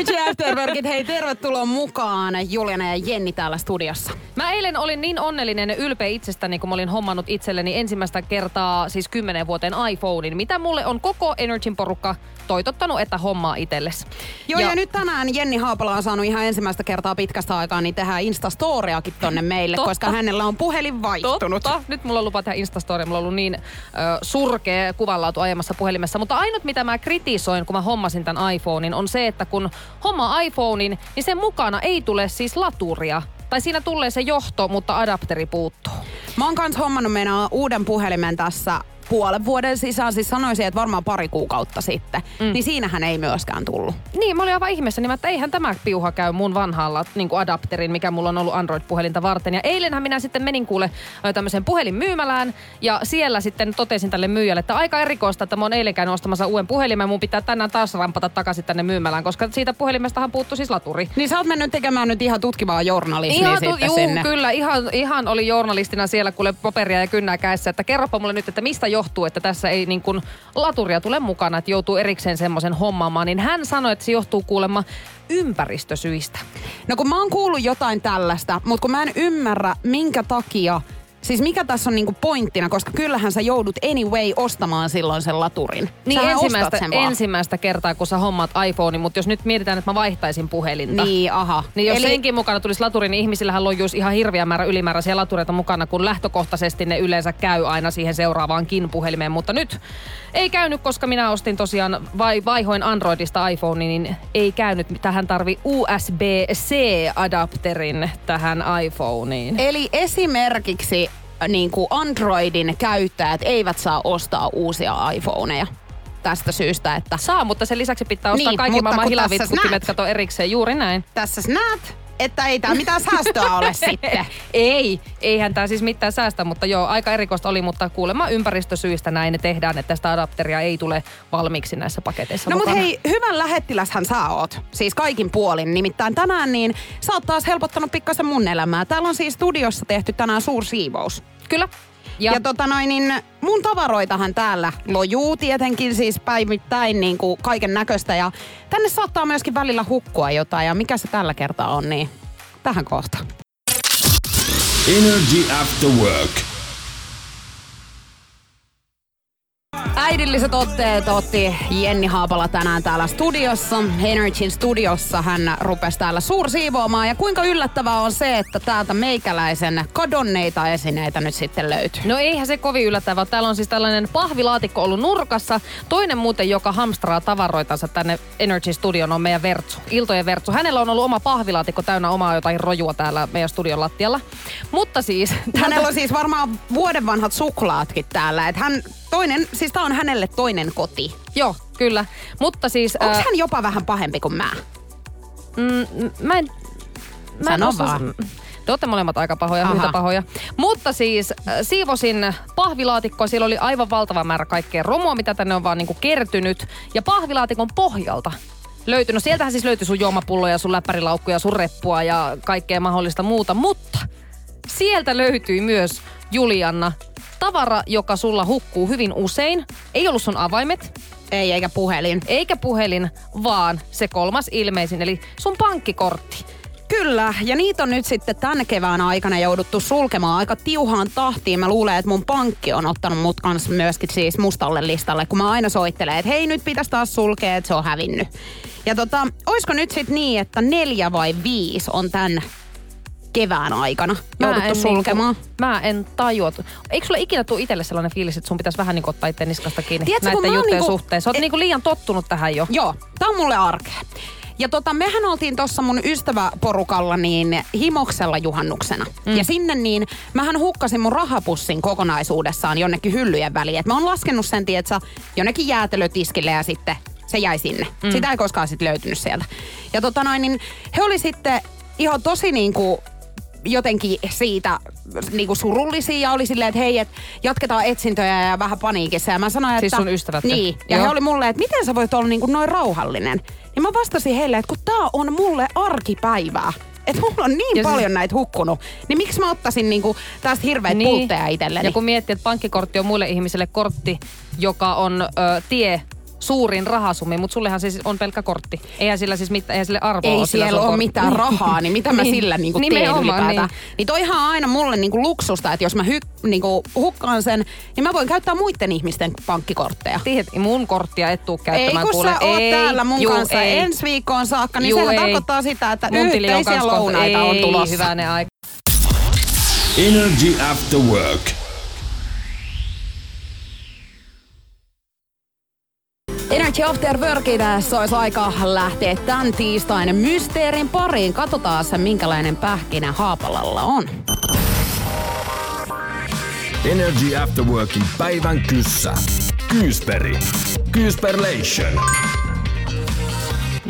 Energy Afterworkit, hei tervetuloa mukaan Juliana ja Jenni täällä studiossa. Mä eilen olin niin onnellinen ja ylpeä itsestäni, kun mä olin hommannut itselleni ensimmäistä kertaa siis kymmenen vuoteen iPhonein, mitä mulle on koko Energyn porukka toitottanut, että hommaa itsellesi. Joo, ja, ja nyt tänään Jenni Haapala on saanut ihan ensimmäistä kertaa pitkästä aikaa niin tehdään Instastoriakin tonne meille, Totta. koska hänellä on puhelin vaihtunut. Totta. Nyt mulla on lupa tehdä Instastory. Mulla on ollut niin ö, surkea kuvanlaatu aiemmassa puhelimessa. Mutta ainut, mitä mä kritisoin, kun mä hommasin tämän iPhonein, on se, että kun homma iPhonein, niin sen mukana ei tule siis laturia. Tai siinä tulee se johto, mutta adapteri puuttuu. Mä oon kans hommannut meidän uuden puhelimen tässä puolen vuoden sisään, siis sanoisin, että varmaan pari kuukautta sitten, mm. niin siinähän ei myöskään tullut. Niin, mä olin aivan ihmeessä, niin että eihän tämä piuha käy mun vanhalla niin kuin adapterin, mikä mulla on ollut Android-puhelinta varten. Ja eilenhän minä sitten menin kuule tämmöiseen puhelinmyymälään ja siellä sitten totesin tälle myyjälle, että aika erikoista, että mä oon eilen käynyt ostamassa uuden puhelimen. Mun pitää tänään taas rampata takaisin tänne myymälään, koska siitä puhelimestahan puuttuu siis laturi. Niin sä oot mennyt tekemään nyt ihan tutkivaa journalismia Ihan, sitten juu, sinne. kyllä, ihan, ihan oli journalistina siellä kuule paperia ja kynnää kädessä, että kerropa mulle nyt, että mistä johtuu, että tässä ei niin kuin laturia tule mukana, että joutuu erikseen semmoisen hommaamaan, niin hän sanoi, että se johtuu kuulemma ympäristösyistä. No kun mä oon kuullut jotain tällaista, mutta kun mä en ymmärrä, minkä takia, siis mikä tässä on niinku pointtina, koska kyllähän sä joudut anyway ostamaan silloin sen laturin. Niin Sähän ensimmäistä, sen vaan. ensimmäistä kertaa, kun sä hommaat iPhone, mutta jos nyt mietitään, että mä vaihtaisin puhelinta. Niin, aha. Niin jos Eli- senkin mukana tulisi laturi, niin ihmisillähän lojuisi ihan hirviä määrä ylimääräisiä latureita mukana, kun lähtökohtaisesti ne yleensä käy aina siihen seuraavaankin puhelimeen. Mutta nyt ei käynyt, koska minä ostin tosiaan, vai, vaihoin Androidista iPhone, niin ei käynyt. Tähän tarvi USB-C-adapterin tähän iPhoneiin. Eli esimerkiksi niin kuin Androidin käyttäjät eivät saa ostaa uusia iPhoneja tästä syystä, että Saa, mutta sen lisäksi pitää ostaa Niin, kaikki maailman hilavitskuttimet, kato erikseen. Juuri näin. tässä sä näet, että ei tää mitään säästöä ole sitten. Ei, eihän tämä siis mitään säästä, mutta joo, aika erikoista oli, mutta kuulemma ympäristösyistä näin ne tehdään, että sitä adapteria ei tule valmiiksi näissä paketeissa No mut mukana. hei, hyvän lähettiläshän sä oot. Siis kaikin puolin. Nimittäin tänään niin sä oot taas helpottanut pikkasen mun elämää. Täällä on siis studiossa tehty tänään suursiivous. Kyllä. Ja, Ja, tota noin, niin mun tavaroitahan täällä lojuu tietenkin siis päivittäin niin kuin kaiken näköistä. Ja tänne saattaa myöskin välillä hukkua jotain. Ja mikä se tällä kertaa on, niin tähän kohtaan. Energy After Work. Äidilliset otteet otti Jenni Haapala tänään täällä studiossa. Energyn studiossa hän rupesi täällä suursiivoamaan. Ja kuinka yllättävää on se, että täältä meikäläisen kadonneita esineitä nyt sitten löytyy. no eihän se kovin yllättävää. Täällä on siis tällainen pahvilaatikko ollut nurkassa. Toinen muuten, joka hamstraa tavaroitansa tänne Energy Studioon on meidän Vertsu, Iltojen Vertsu. Hänellä on ollut oma pahvilaatikko täynnä omaa jotain rojua täällä meidän studion lattialla. Mutta siis... Hänellä on siis varmaan vuoden vanhat suklaatkin täällä. Et hän toinen, siis tää on hänelle toinen koti. Joo, kyllä. Mutta siis... Onko ää, hän jopa vähän pahempi kuin mä? Mm, mä en... Mä en Sano osaa- vaan. Te olette molemmat aika pahoja, Aha. yhtä pahoja. Mutta siis äh, siivosin pahvilaatikkoa. Siellä oli aivan valtava määrä kaikkea romua, mitä tänne on vaan niinku kertynyt. Ja pahvilaatikon pohjalta löytyi. No sieltähän siis löytyi sun juomapulloja, sun läppärilaukkuja, sun reppua ja kaikkea mahdollista muuta. Mutta sieltä löytyi myös Julianna tavara, joka sulla hukkuu hyvin usein. Ei ollut sun avaimet, Ei, eikä puhelin. eikä puhelin, vaan se kolmas ilmeisin, eli sun pankkikortti. Kyllä, ja niitä on nyt sitten tämän kevään aikana jouduttu sulkemaan aika tiuhaan tahtiin. Mä luulen, että mun pankki on ottanut mut kanssa myöskin siis mustalle listalle, kun mä aina soittelen, että hei nyt pitäisi taas sulkea, että se on hävinnyt. Ja tota, oisko nyt sitten niin, että neljä vai viisi on tämän kevään aikana jouduttu sulkemaan? Niinku, mä en tajua. Eikö sulle ikinä tule itselle sellainen fiilis, että sun pitäisi vähän niin ottaa itse niskasta kiinni Tiedätkö, näiden juttujen niinku- suhteen? Sä oot e- niinku liian tottunut tähän jo. Joo, tää on mulle arkea. Ja tota, mehän oltiin tuossa mun ystäväporukalla niin himoksella juhannuksena. Mm. Ja sinne niin, mähän hukkasin mun rahapussin kokonaisuudessaan jonnekin hyllyjen väliin. Et mä oon laskenut sen, tietsä, jonnekin jäätelötiskille ja sitten se jäi sinne. Mm. Sitä ei koskaan sitten löytynyt sieltä. Ja tota noin, niin he oli sitten ihan tosi niinku jotenkin siitä niin kuin surullisia ja oli silleen, että hei, et jatketaan etsintöjä ja vähän paniikissa. Ja mä sanoin, että... Siis sun ystävät? Niin. Ja Joo. he oli mulle, että miten sä voit olla niin kuin noin rauhallinen. Niin mä vastasin heille, että kun tää on mulle arkipäivää. Että mulla on niin Ja siis- paljon näitä hukkunut. Niin miksi mä ottaisin niinku tästä hirveät niin. pultteja itselleni? Ja kun miettii, että pankkikortti on muille ihmisille kortti, joka on ö, tie suurin rahasummi, mutta sullehan siis on pelkkä kortti. Eihän sillä siis mitään, eihän sille arvoa ei ole siellä ole mitään rahaa, niin mitä mä Niin. sillä niinku teen ylipäätään. niin. Niin. niin toihan on aina mulle niinku luksusta, että jos mä hy, niinku hukkaan sen, niin mä voin käyttää muiden ihmisten pankkikortteja. Tiedät, mun korttia et tuu Ei käyttämään. kun kuule. sä oot ei, täällä mun juu, kanssa ei. ensi viikkoon saakka, niin Juu, sehän ei. tarkoittaa sitä, että Mun tili on yhteisiä lounaita on ei, tulossa. hyvänen aika. Energy After Work. Energy After Workin se olisi aika lähteä tämän tiistain mysteerin pariin. Katsotaan minkälainen pähkinä Haapalalla on. Energy After Workin päivän kyssä. Kyysperi. Kyysperlation.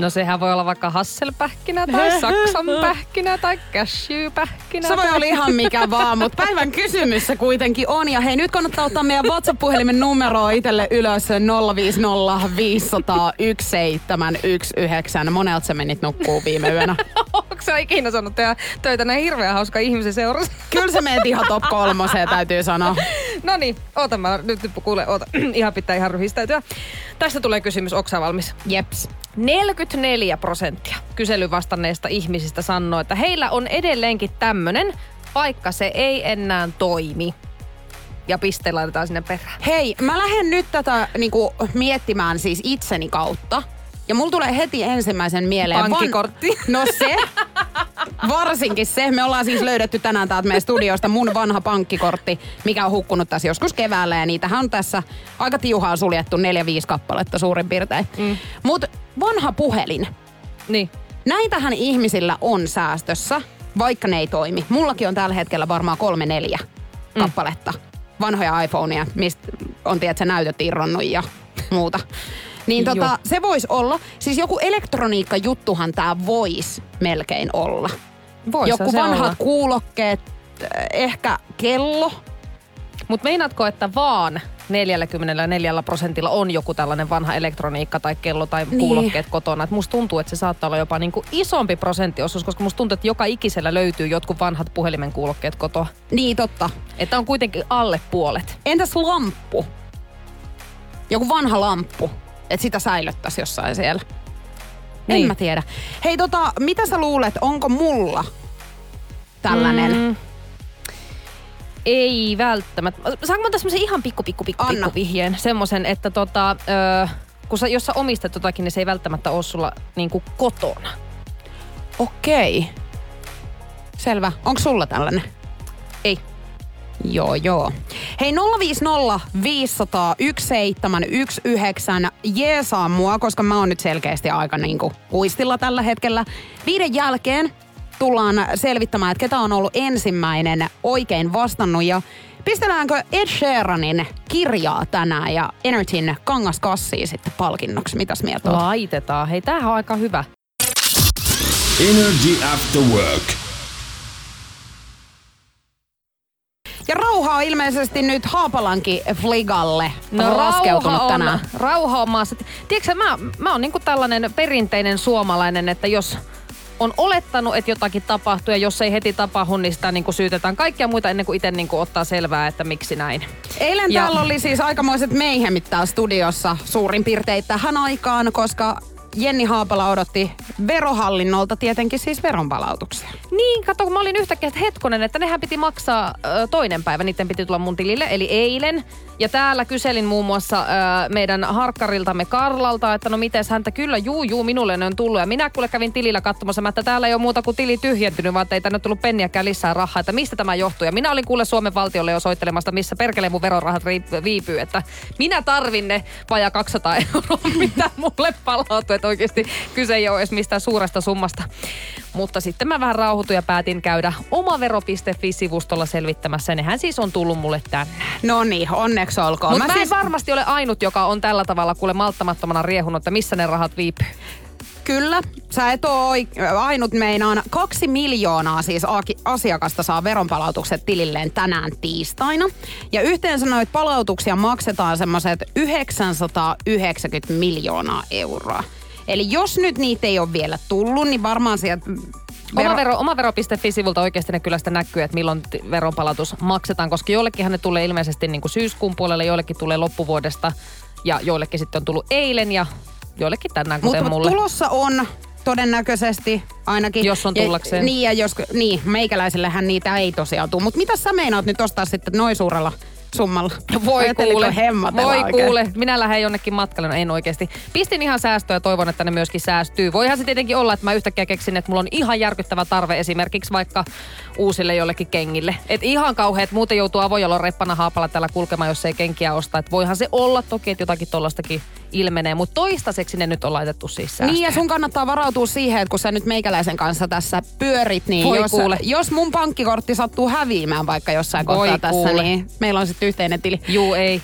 No sehän voi olla vaikka hasselpähkinä tai saksanpähkinä tai cashewpähkinä. Se voi olla ihan mikä vaan, mutta päivän kysymys se kuitenkin on. Ja hei, nyt kannattaa ottaa meidän WhatsApp-puhelimen numeroa itselle ylös 050 500 1719. Monelta sä menit nukkuu viime yönä. Onko sä ikinä sanonut tehdä töitä näin hirveän hauska ihmisen seurassa? Kyllä se meet ihan top kolmoseen, täytyy sanoa. No niin, oota mä nyt kuule, oota. ihan pitää ihan ryhistäytyä. Tästä tulee kysymys, onko valmis? Jeps. 44 prosenttia kysely vastanneista ihmisistä sanoo, että heillä on edelleenkin tämmönen, vaikka se ei enää toimi. Ja piste laitetaan sinne perään. Hei, mä lähden nyt tätä niinku, miettimään siis itseni kautta. Ja mulla tulee heti ensimmäisen mieleen... Pankkikortti. Van... No se. Varsinkin se. Me ollaan siis löydetty tänään täältä meidän studiosta mun vanha pankkikortti, mikä on hukkunut tässä joskus keväällä. Ja niitähän on tässä aika tiuhaa suljettu, neljä viisi kappaletta suurin piirtein. Mm. Mutta vanha puhelin. Niin. Näitähän ihmisillä on säästössä, vaikka ne ei toimi. Mullakin on tällä hetkellä varmaan kolme neljä mm. kappaletta vanhoja iPhoneja, mistä on tiedät, näytöt irronnut ja muuta. Niin Joo. tota, se voisi olla, siis joku elektroniikkajuttuhan tämä voisi melkein olla. Voisi joku se vanhat olla. kuulokkeet, äh, ehkä kello. Mutta meinaatko, että vaan 44 prosentilla on joku tällainen vanha elektroniikka tai kello tai Niin. kuulokkeet kotona? Et musta tuntuu, että se saattaa olla jopa niinku isompi prosenttiosuus, koska musta tuntuu, että joka ikisellä löytyy jotkut vanhat puhelimen kuulokkeet kotoa. Niin totta. Että on kuitenkin alle puolet. Entäs lamppu? Joku vanha lamppu, että sitä säilyttäisi jossain siellä. En Niin. mä tiedä. Hei tota, mitä sä luulet, onko mulla tällainen? Mm. Ei välttämättä. Saanko mä tässä ihan pikku, pikku, pikku, Anna. pikku vihjeen? Semmoisen, että tota, ö, kun sä, jos sä omistat jotakin, niin se ei välttämättä ole sulla niinku kotona. Okei. Selvä. Onko sulla tällainen? Ei. Joo, joo. Hei 050 500 1719 jeesaa mua, koska mä oon nyt selkeästi aika niinku kuistilla tällä hetkellä. Viiden jälkeen tullaan selvittämään, että ketä on ollut ensimmäinen oikein vastannut ja pistelläänkö Ed Sheeranin kirjaa tänään ja Energyn kangaskassiin sitten palkinnoksi. Mitäs mieltä on? Laitetaan. Hei, tämähän on aika hyvä. Energy After Work. Ja rauha on ilmeisesti nyt Haapalankin fligalle laskeutunut No, rauha tänään. On, rauha on maassa. Tiedätkö, mä, mä oon niinku tällainen perinteinen suomalainen, että jos on olettanut, että jotakin tapahtuu ja jos ei heti tapahdu, niin sitä niinku syytetään kaikkia muita ennen kuin itse niinku ottaa selvää, että miksi näin. Eilen Ja- täällä oli siis aikamoiset meihemit täällä studiossa suurin piirtein tähän aikaan, koska Jenni Haapala odotti verohallinnolta tietenkin siis veronpalautuksia. Niin, kato, kun mä olin yhtäkkiä, että hetkonen, että nehän piti maksaa ö, toinen päivä, niiden piti tulla mun tilille, eli eilen. Ja täällä kyselin muun muassa ö, meidän harkkariltamme Karlalta, että no miten häntä kyllä, juu, juu, minulle ne on tullut. Ja minä kuule kävin tilillä katsomassa, että täällä ei ole muuta kuin tili tyhjentynyt, vaan ei tänne tullut penniäkään lisää rahaa, että mistä tämä johtuu. Ja minä olin kuule Suomen valtiolle jo soittelemasta, missä perkele mun verorahat viipyy, että minä tarvin ne vajaa 200 euroa, mitä mulle palautuu, että oikeasti kyse ei ole edes mistään mistä suuresta summasta. Mutta sitten mä vähän rauhoituin ja päätin käydä omavero.fi-sivustolla selvittämässä. Nehän siis on tullut mulle tänne. No niin, onneksi olkoon. Mutta mä, siis, en varmasti ole ainut, joka on tällä tavalla kuule malttamattomana riehunut, että missä ne rahat viipyy. Kyllä, sä et oo oik- ainut meinaan. Kaksi miljoonaa siis asiakasta saa veronpalautukset tililleen tänään tiistaina. Ja yhteensä noita palautuksia maksetaan semmoiset 990 miljoonaa euroa. Eli jos nyt niitä ei ole vielä tullut, niin varmaan sieltä Vero... Omavero, omavero.fi-sivulta oikeasti ne kyllä sitä näkyy, että milloin veronpalautus maksetaan, koska joillekinhan ne tulee ilmeisesti niin kuin syyskuun puolelle, joillekin tulee loppuvuodesta ja joillekin sitten on tullut eilen ja joillekin tänään, kuten Mutta mulle. tulossa on todennäköisesti ainakin. Jos on Ja- tullakseen. niin, ja jos, niin, meikäläisellähän niitä ei tosiaan tule. Mutta mitä sä meinaat nyt ostaa sitten noin suurella summalla? Voi Ajatteliko kuule, voi oikein? kuule. Minä lähden jonnekin matkalle, no en oikeasti. Pistin ihan säästöä ja toivon, että ne myöskin säästyy. Voihan se tietenkin olla, että mä yhtäkkiä keksin, että mulla on ihan järkyttävä tarve esimerkiksi vaikka uusille jollekin kengille. Et ihan kauhean, että muuten joutuu avojalon reppana haapalla täällä kulkemaan, jos ei kenkiä osta. Et voihan se olla toki, että jotakin tollastakin ilmenee, mutta toistaiseksi ne nyt on laitettu siis säästöön. Niin ja sun kannattaa varautua siihen, että kun sä nyt meikäläisen kanssa tässä pyörit, niin Voi jos, kuule. jos mun pankkikortti sattuu häviämään vaikka jossain Voi kohtaa tässä, kuule. niin meillä on sitten yhteinen tili. Juu, ei.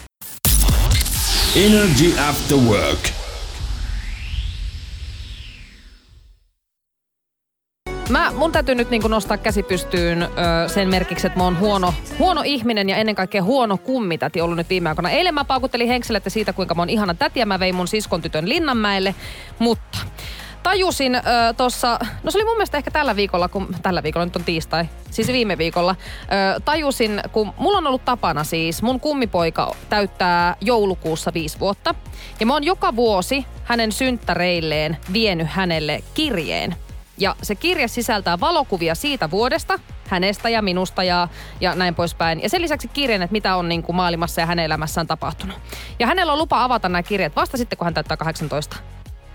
Energy After Work. Mä, mun täytyy nyt niin nostaa käsi pystyyn ö, sen merkiksi, että mä oon huono, huono ihminen ja ennen kaikkea huono kummitäti ollut nyt viime aikoina. Eilen mä paukuttelin henkselette siitä, kuinka mä oon ihana täti ja mä vein mun siskon tytön Linnanmäelle, mutta tajusin ö, tossa, no se oli mun mielestä ehkä tällä viikolla, kun tällä viikolla nyt on tiistai, siis viime viikolla, ö, tajusin, kun mulla on ollut tapana siis, mun kummipoika täyttää joulukuussa viisi vuotta. Ja mä oon joka vuosi hänen synttäreilleen vienyt hänelle kirjeen. Ja se kirja sisältää valokuvia siitä vuodesta, hänestä ja minusta ja, ja näin poispäin. Ja sen lisäksi kirjan, että mitä on niin kuin maailmassa ja hänen elämässään tapahtunut. Ja hänellä on lupa avata nämä kirjat vasta sitten, kun hän täyttää 18.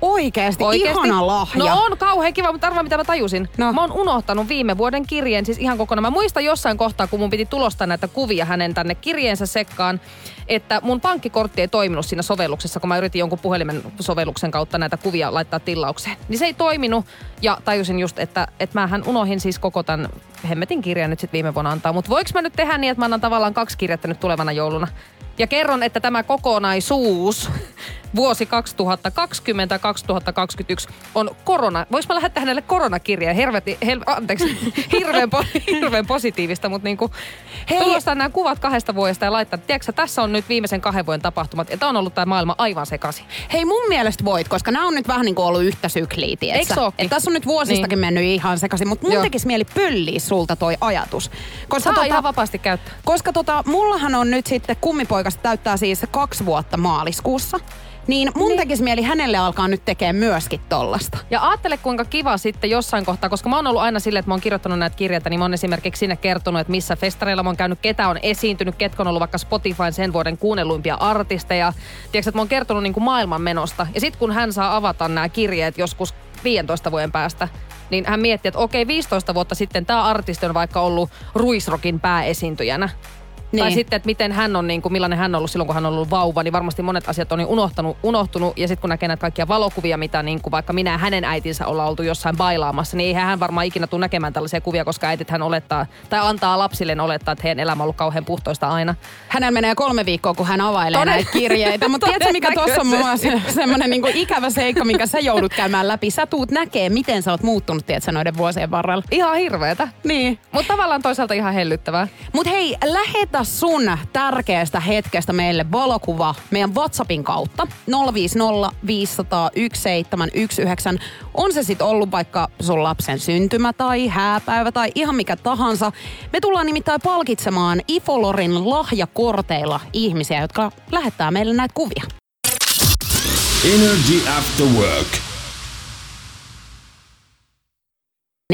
Oikeesti, Oikeesti? ihana lahja. No on kauhean kiva, mutta arvaa mitä mä tajusin. No. Mä oon unohtanut viime vuoden kirjeen, siis ihan kokonaan. Mä muistan jossain kohtaa, kun mun piti tulostaa näitä kuvia hänen tänne kirjeensä sekkaan, että mun pankkikortti ei toiminut siinä sovelluksessa, kun mä yritin jonkun puhelimen sovelluksen kautta näitä kuvia laittaa tilaukseen. Niin se ei toiminut ja tajusin just, että, että mähän unohin siis koko tämän hemmetin kirjan nyt sitten viime vuonna antaa. Mutta voiko mä nyt tehdä niin, että mä annan tavallaan kaksi kirjettä nyt tulevana jouluna? Ja kerron, että tämä kokonaisuus vuosi 2020-2021 on korona. Vois mä lähettää hänelle koronakirjeen? Herveti, hel, anteeksi, hirveän, po, hirveän positiivista, mutta niinku tulostaa nämä kuvat kahdesta vuodesta ja laittaa, tiedätkö, sä, tässä on nyt viimeisen kahden vuoden tapahtumat ja tämä on ollut tämä maailma aivan sekaisin. Hei mun mielestä voit, koska nämä on nyt vähän niin kuin ollut yhtä sykliä? Et tässä on nyt vuosistakin niin. mennyt ihan sekaisin, mutta mun Joo. tekisi mieli pölliä sulta toi ajatus. Koska Saa ihan vapaasti käyttää. Koska tota, mullahan on nyt sitten kummipoikasta täyttää siis kaksi vuotta maaliskuussa. Niin mun niin. tekisi mieli hänelle alkaa nyt tekemään myöskin tollasta. Ja ajattele kuinka kiva sitten jossain kohtaa, koska mä oon ollut aina silleen, että mä oon kirjoittanut näitä kirjeitä, niin mä oon esimerkiksi sinne kertonut, että missä festareilla mä oon käynyt, ketä on esiintynyt, ketkä on ollut vaikka Spotifyn sen vuoden kuunnelluimpia artisteja. Tiedätkö, että mä oon kertonut niin kuin maailman menosta. Ja sitten kun hän saa avata nämä kirjeet joskus 15 vuoden päästä, niin hän miettii, että okei, 15 vuotta sitten tämä artisti on vaikka ollut Ruisrokin pääesiintyjänä. Niin. Tai Niin. sitten, että miten hän on, niin kuin, millainen hän on ollut silloin, kun hän on ollut vauva, niin varmasti monet asiat on niin unohtanut, unohtunut. Ja sitten kun näkee näitä kaikkia valokuvia, mitä niin kuin vaikka minä ja hänen äitinsä ollaan oltu jossain bailaamassa, niin eihän hän varmaan ikinä tule näkemään tällaisia kuvia, koska äitit hän olettaa, tai antaa lapsilleen olettaa, että heidän elämä on ollut kauhean puhtoista aina. Hänellä menee kolme viikkoa, kun hän availee Toden- näitä kirjeitä. Mutta tiedätkö, mikä tuossa on mulla se, semmoinen niinku ikävä seikka, minkä sä joudut käymään läpi? Sä tuut näkee, miten sä oot muuttunut, tiedätkö, noiden vuosien varrella. Ihan hirveetä. Niin. Mutta tavallaan toisaalta ihan hellyttävää. Mut hei, lähetä sun tärkeästä hetkestä meille valokuva meidän WhatsAppin kautta 050 500 1719. On se sitten ollut vaikka sun lapsen syntymä tai hääpäivä tai ihan mikä tahansa. Me tullaan nimittäin palkitsemaan Ifolorin lahjakorteilla ihmisiä, jotka lähettää meille näitä kuvia. Energy After Work.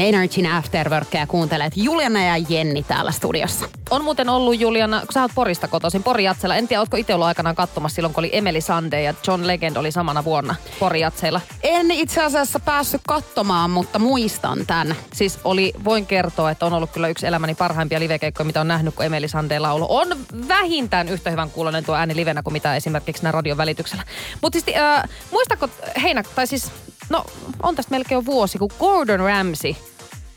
Energin Afterworkia kuuntelet Juliana ja Jenni täällä studiossa. On muuten ollut Juliana, kun sä oot Porista kotoisin, Pori Jatsella. En tiedä, ootko itse ollut aikanaan katsomassa silloin, kun oli Emeli Sande ja John Legend oli samana vuonna Pori Jatseilla. En itse asiassa päässyt katsomaan, mutta muistan tämän. Siis oli, voin kertoa, että on ollut kyllä yksi elämäni parhaimpia livekeikkoja, mitä on nähnyt, kun Emeli Sandeen laulu. On vähintään yhtä hyvän kuulonen tuo ääni livenä kuin mitä esimerkiksi nämä radion välityksellä. Mutta siis, äh, muistatko Heinä, tai siis no on tästä melkein jo vuosi, kun Gordon Ramsay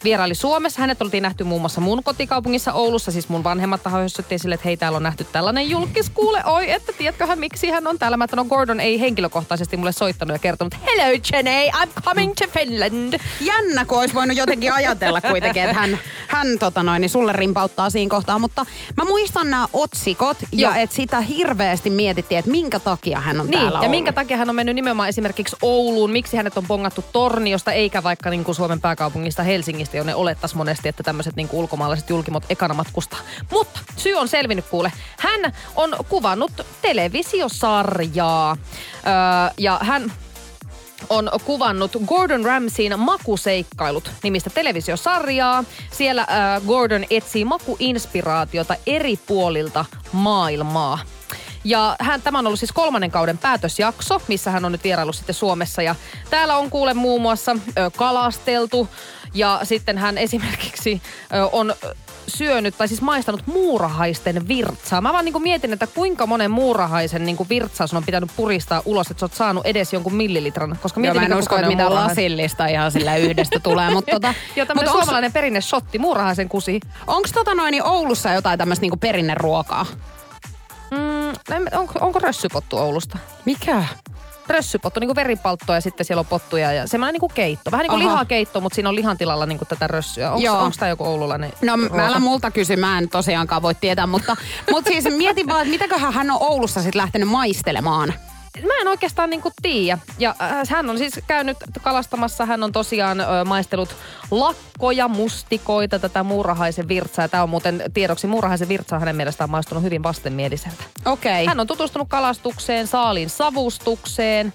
vieraili Suomessa. Hänet oltiin nähty muun muassa mun kotikaupungissa Oulussa. Siis mun vanhemmat taho hössöttiin sille, että hei täällä on nähty tällainen julkis. Kuule, oi, että tiedätköhän miksi hän on täällä. Mä että no Gordon ei henkilökohtaisesti mulle soittanut ja kertonut, hello Jenny, I'm coming to Finland. Jännä, kun olisi voinut jotenkin ajatella kuitenkin, että hän, hän tota noin, niin sulle rimpauttaa siinä kohtaa. Mutta mä muistan nämä otsikot ja että sitä hirveästi mietittiin, että minkä takia hän on Niin, täällä ja ollut. minkä takia hän on mennyt nimenomaan esimerkiksi Ouluun, miksi hänet on pongattu Torniosta, eikä vaikka niin kuin Suomen pääkaupungista Helsingistä, jonne olettaisiin monesti, että tämmöiset niin ulkomaalaiset julkimot ekana matkustaa. Mutta syy on selvinnyt kuule. Hän on kuvannut televisiosarjaa öö, ja hän on kuvannut Gordon Ramsayn Makuseikkailut nimistä televisiosarjaa. Siellä äh, Gordon etsii makuinspiraatiota eri puolilta maailmaa. Ja hän, tämä on ollut siis kolmannen kauden päätösjakso, missä hän on nyt vieraillut sitten Suomessa. Ja täällä on kuule muun muassa ö, kalasteltu ja sitten hän esimerkiksi ö, on syönyt tai siis maistanut muurahaisten virtsaa. Mä vaan niin mietin, että kuinka monen muurahaisen niin virtsaa sun on pitänyt puristaa ulos, että sä oot saanut edes jonkun millilitran. Koska Joo, mietin, mä en usko, että muurahainen. lasillista ihan sillä yhdestä tulee. Mutta tota, Joo, tämmöinen mut onks- suomalainen perinne shotti, muurahaisen kusi. Onks tota noin niin Oulussa jotain tämmöistä niinku perinneruokaa? Mm, en- onko, onko rössypottu Oulusta? Mikä? Rössypottu, niin kuin veripalttoa ja sitten siellä on pottuja ja semmoinen niin kuin keitto. Vähän niin kuin Aha. lihakeitto, mutta siinä on lihan tilalla niin kuin tätä rössyä. Onko tämä joku oululainen No ruoka? mä älä multa kysy, mä en tosiaankaan voi tietää, mutta, mutta siis mietin vaan, että mitäköhän hän on Oulussa sitten lähtenyt maistelemaan. Mä en oikeastaan niinku tiedä. Ja äh, hän on siis käynyt kalastamassa, hän on tosiaan ö, maistellut lakkoja, mustikoita, tätä muurahaisen virtsaa. Tämä on muuten tiedoksi, muurahaisen virtsa hänen mielestään maistunut hyvin vastenmieliseltä. Okei. Hän on tutustunut kalastukseen, saaliin savustukseen.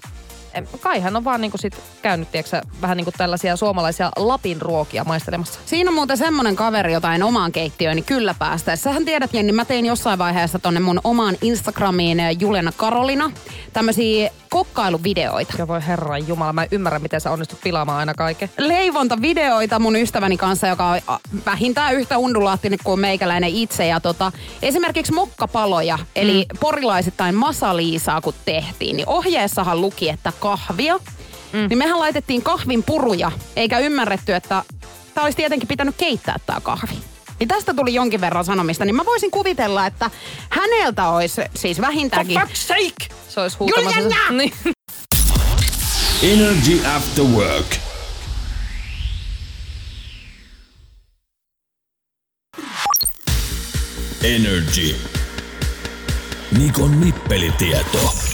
Em, Kai hän on vaan niinku sit käynyt, tiedätkö, vähän niinku tällaisia suomalaisia Lapin ruokia maistelemassa. Siinä on muuten semmonen kaveri, jota en omaan keittiöön, niin kyllä päästä. Sähän tiedät, Jenni, mä tein jossain vaiheessa tonne mun omaan Instagramiin eh, Julena Karolina tämmöisiä kokkailuvideoita. Ja voi herran jumala, mä en ymmärrä, miten sä onnistut pilaamaan aina kaiken. leivontavideoita mun ystäväni kanssa, joka on vähintään yhtä undulaattinen kuin meikäläinen itse. Ja tota, esimerkiksi mokkapaloja, eli mm. porilaisittain masaliisaa kun tehtiin, niin ohjeessahan luki, että kahvia. Mm. Niin mehän laitettiin kahvin puruja, eikä ymmärretty, että tämä olisi tietenkin pitänyt keittää tämä kahvi. Niin tästä tuli jonkin verran sanomista, niin mä voisin kuvitella, että häneltä olisi siis vähintäänkin... sake! Se olisi huutamassa. Juliana! Niin. Energy After Work. Energy. Nikon nippelitieto.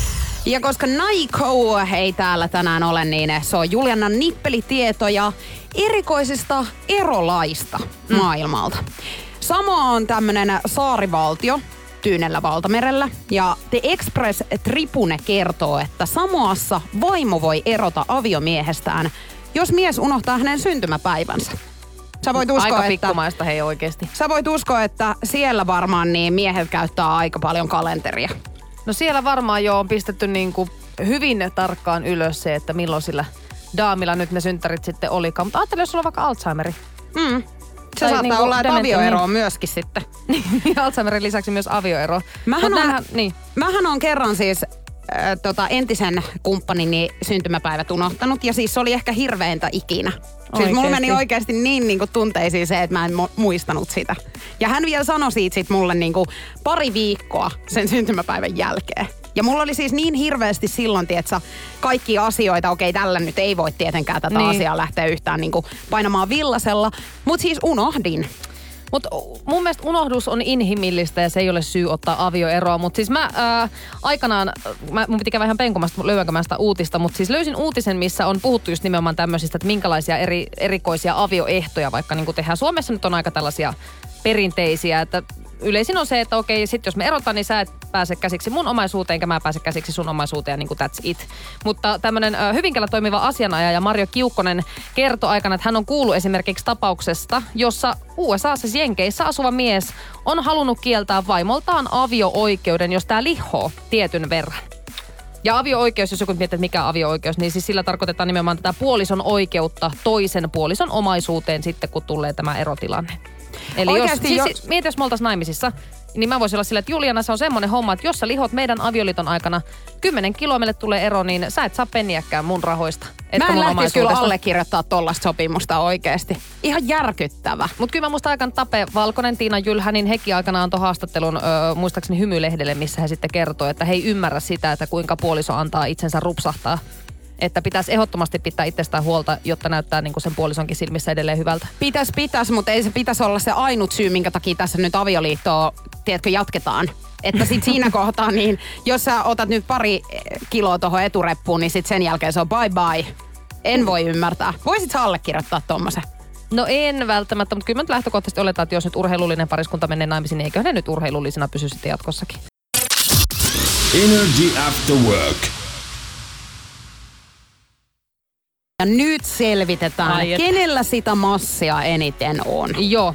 Ja koska Naiko ei täällä tänään ole, niin se on Julianan nippelitietoja erikoisista erolaista mm. maailmalta. Samoa on tämmönen saarivaltio Tyynellä valtamerellä. Ja The Express Tribune kertoo, että Samoassa vaimo voi erota aviomiehestään, jos mies unohtaa hänen syntymäpäivänsä. Sä voit uskoa, Aika pikkumaista hei oikeesti. Sä voit uskoa, että siellä varmaan niin miehet käyttää aika paljon kalenteria. No siellä varmaan jo on pistetty niinku hyvin tarkkaan ylös se, että milloin sillä daamilla nyt ne synttärit sitten olikaan. Mutta ajattelin, jos sulla on vaikka Alzheimeri. Mm. Se Tai saattaa niinku olla, että avioero niin. on myöskin sitten. Alzheimerin lisäksi myös avioero. Mähän on, näähän- niin. mähän on kerran siis äh, tota, entisen kumppanini syntymäpäivät unohtanut. Ja siis se oli ehkä hirveintä ikinä. Siis mulla meni oikeasti niin, niin kuin tunteisiin se, että mä en mu- muistanut sitä. Ja hän vielä sanoi siitä sit mulle niin kuin pari viikkoa sen syntymäpäivän jälkeen. Ja mulla oli siis niin hirveästi silloin, tietsä, kaikki asioita, okei tällä nyt ei voi tietenkään tätä Niin. asiaa lähteä yhtään niin kuin painamaan villasella. Mutta siis unohdin. Mutta mun mielestä unohdus on inhimillistä ja se ei ole syy ottaa avioeroa. Mutta siis mä ää, aikanaan, mä, mun piti käydä vähän penkomasta, löydänkö mä sitä uutista, mutta siis löysin uutisen, missä on puhuttu just nimenomaan tämmöisistä, että minkälaisia eri, erikoisia avioehtoja vaikka niin tehdään. Suomessa nyt on aika tällaisia perinteisiä, että yleisin on se, että okei, sit jos me erotaan, niin sä et pääse käsiksi mun omaisuuteen, enkä mä pääse käsiksi sun omaisuuteen, niin kuin that's it. Mutta tämmöinen Hyvinkäällä toimiva asianajaja Marjo Kiukkonen kertoi aikana, että hän on kuullut esimerkiksi tapauksesta, jossa USA, siis Jenkeissä asuva mies on halunnut kieltää vaimoltaan avio-oikeuden, jos tämä lihoo tietyn verran. Ja avio-oikeus, jos joku miettii, mikä avio-oikeus, niin siis sillä tarkoitetaan nimenomaan tätä puolison oikeutta toisen puolison omaisuuteen sitten, kun tulee tämä erotilanne. Eli jos, Oikeasti siis, jo- siis, mieti, jos me oltaisiin naimisissa niin mä voisin olla sillä, että Juliana, se on semmoinen homma, että jos sä lihot meidän avioliiton aikana 10 kiloa meille tulee ero, niin sä et saa penniäkään mun rahoista. Mä en mun lähtisi kyllä allekirjoittaa tollasta sopimusta oikeesti. Ihan järkyttävä. Mutta kyllä mä muistan aikaan Tape Valkonen, Tiina Jylhä, niin hekin aikanaan antoi haastattelun, ö, muistaakseni Hymylehdelle, missä he sitten kertoi, että he ei ymmärrä sitä, että kuinka puoliso antaa itsensä rupsahtaa. Että pitäisi ehdottomasti pitää itsestään huolta, jotta näyttää niin kuin sen puolisonkin silmissä edelleen hyvältä. Pitäis, pitäis, mutta ei se pitäisi olla se ainut syy, minkä takia tässä nyt avioliittoa, tiedätkö, jatketaan. Että sit siinä kohtaa, niin jos sä otat nyt pari eh, kiloa tuohon etureppuun, niin sit sen jälkeen se on bye bye. En voi ymmärtää. Voisit sä allekirjoittaa tommosen? No en välttämättä, mutta kyllä mä nyt lähtökohtaisesti oletaan, että jos nyt urheilullinen pariskunta menee naimisiin, niin eiköhän ne nyt urheilullisena pysy sitten jatkossakin. Energy After Work. Ja nyt selvitetään, Ai et. kenellä sitä massia eniten on. Joo.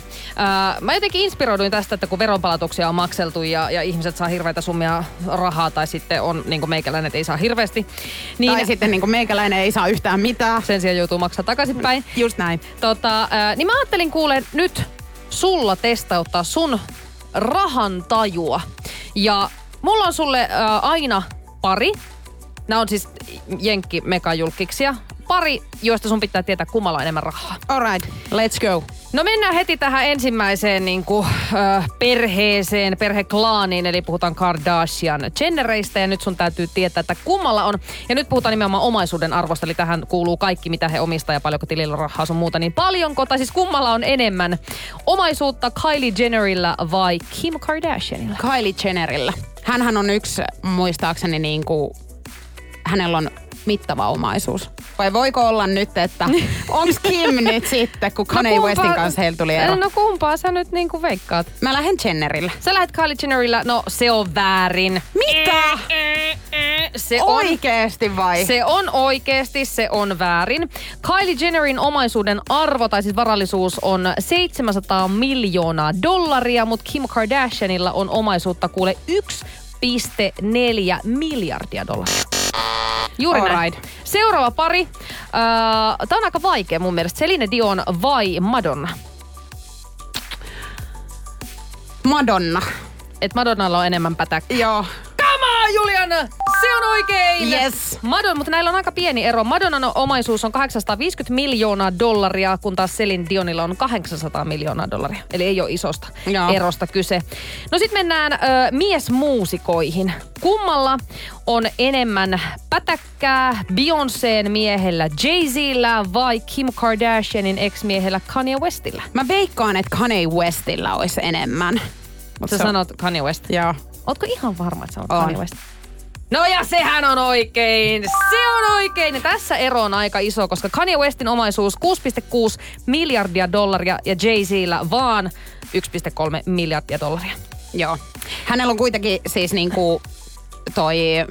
Äh, mä jotenkin inspiroiduin tästä, että kun veronpalautuksia on makseltu ja, ja ihmiset saa hirveitä summia rahaa tai sitten on niin kuin meikäläinen, että ei saa hirveästi, niin Tai sitten niin kuin meikäläinen ei saa yhtään mitään. sen sijaan joutuu maksaa takaisinpäin. Just näin. Tota, äh, niin mä ajattelin kuulen nyt sulla testauttaa sun rahan tajua. Ja mulla on sulle äh, aina pari. Nämä on siis jenkki megajulkiksia. Pari, joista sun pitää tietää kummalla on enemmän rahaa. Alright, let's go. No mennään heti tähän ensimmäiseen niin kuin, äh, perheeseen, perheklaaniin, eli puhutaan Kardashian Jennereistä ja nyt sun täytyy tietää, että kummalla on, ja nyt puhutaan nimenomaan omaisuuden arvosta, eli tähän kuuluu kaikki, mitä he omistaa ja paljonko tilillä on rahaa sun muuta, niin paljonko, tai siis kummalla on enemmän omaisuutta Kylie Jennerillä vai Kim Kardashianilla? Kylie Jennerillä. Hänhän on yksi, muistaakseni niin kuin, hänellä on mittava omaisuus. Vai voiko olla nyt, että onks Kim nyt sitten, kun Kanye kumpaa- Westin kanssa heillä tuli ero? No kumpaa sä nyt niin kuin veikkaat? Mä lähden Jennerillä. Sä lähdet Kylie Jennerillä, no se on väärin. Mitä? Se on Oikeesti vai? Se on oikeasti, se on väärin. Kylie Jennerin omaisuuden arvo, tai siis varallisuus, on 700 miljoonaa dollaria, mutta Kim Kardashianilla on omaisuutta kuule 1,4 miljardia dollaria. Juuri näin. Alright. Seuraava pari. Äh, Tämä on aika vaikea mun mielestä. Celine Dion vai Madonna? Madonna. Et Madonnalla on enemmän pätäkkä. Joo. Juliana! Se on oikein! Yes. Madonna, mutta näillä on aika pieni ero. Madonnan omaisuus on 850 miljoonaa dollaria, kun taas Celine Dionilla on 800 miljoonaa dollaria. Eli ei ole isosta Joo. erosta kyse. No sitten mennään ö, miesmuusikoihin. Kummalla on enemmän pätäkkää Beyoncéen miehellä Jay-Zillä vai Kim Kardashianin ex-miehellä Kanye Westillä? Mä veikkaan, että Kanye Westillä olisi enemmän. Mut Sä se sanot Kanye West. Joo. Ootko ihan varma, että sanot On. Kanye West? No ja sehän on oikein. Se on oikein. Ja tässä ero on aika iso, koska Kanye Westin omaisuus 6,6 miljardia dollaria ja Jay-Zillä vaan 1,3 miljardia dollaria. Joo. Hänellä on kuitenkin siis niinku toi äh,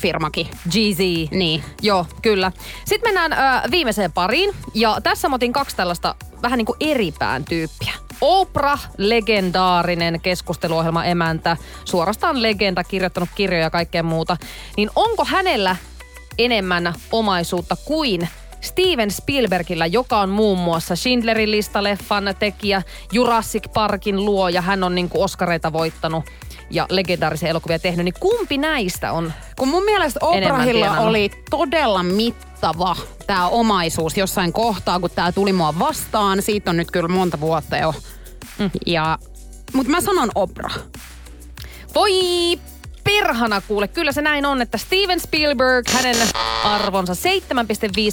kenkäfirmakin. GZ. Niin. Joo, kyllä. Sitten mennään ö, viimeiseen pariin. Ja tässä mä otin kaksi tällaista vähän niin kuin eripään tyyppiä. Oprah, legendaarinen keskusteluohjelma emäntä, suorastaan legenda, kirjoittanut kirjoja ja kaikkea muuta. Niin onko hänellä enemmän omaisuutta kuin Steven Spielbergillä, joka on muun muassa Schindlerin listaleffan tekijä, Jurassic Parkin luoja, hän on niinku Oscareita voittanut ja legendaarisia elokuvia tehnyt, niin kumpi näistä on Kun mun mielestä Oprahilla oli todella mittava tämä omaisuus jossain kohtaa, kun tämä tuli mua vastaan. Siitä on nyt kyllä monta vuotta jo. Mm. Ja, mutta mä sanon Oprah. Voi perhana kuule, kyllä se näin on, että Steven Spielberg, hänen arvonsa 7,5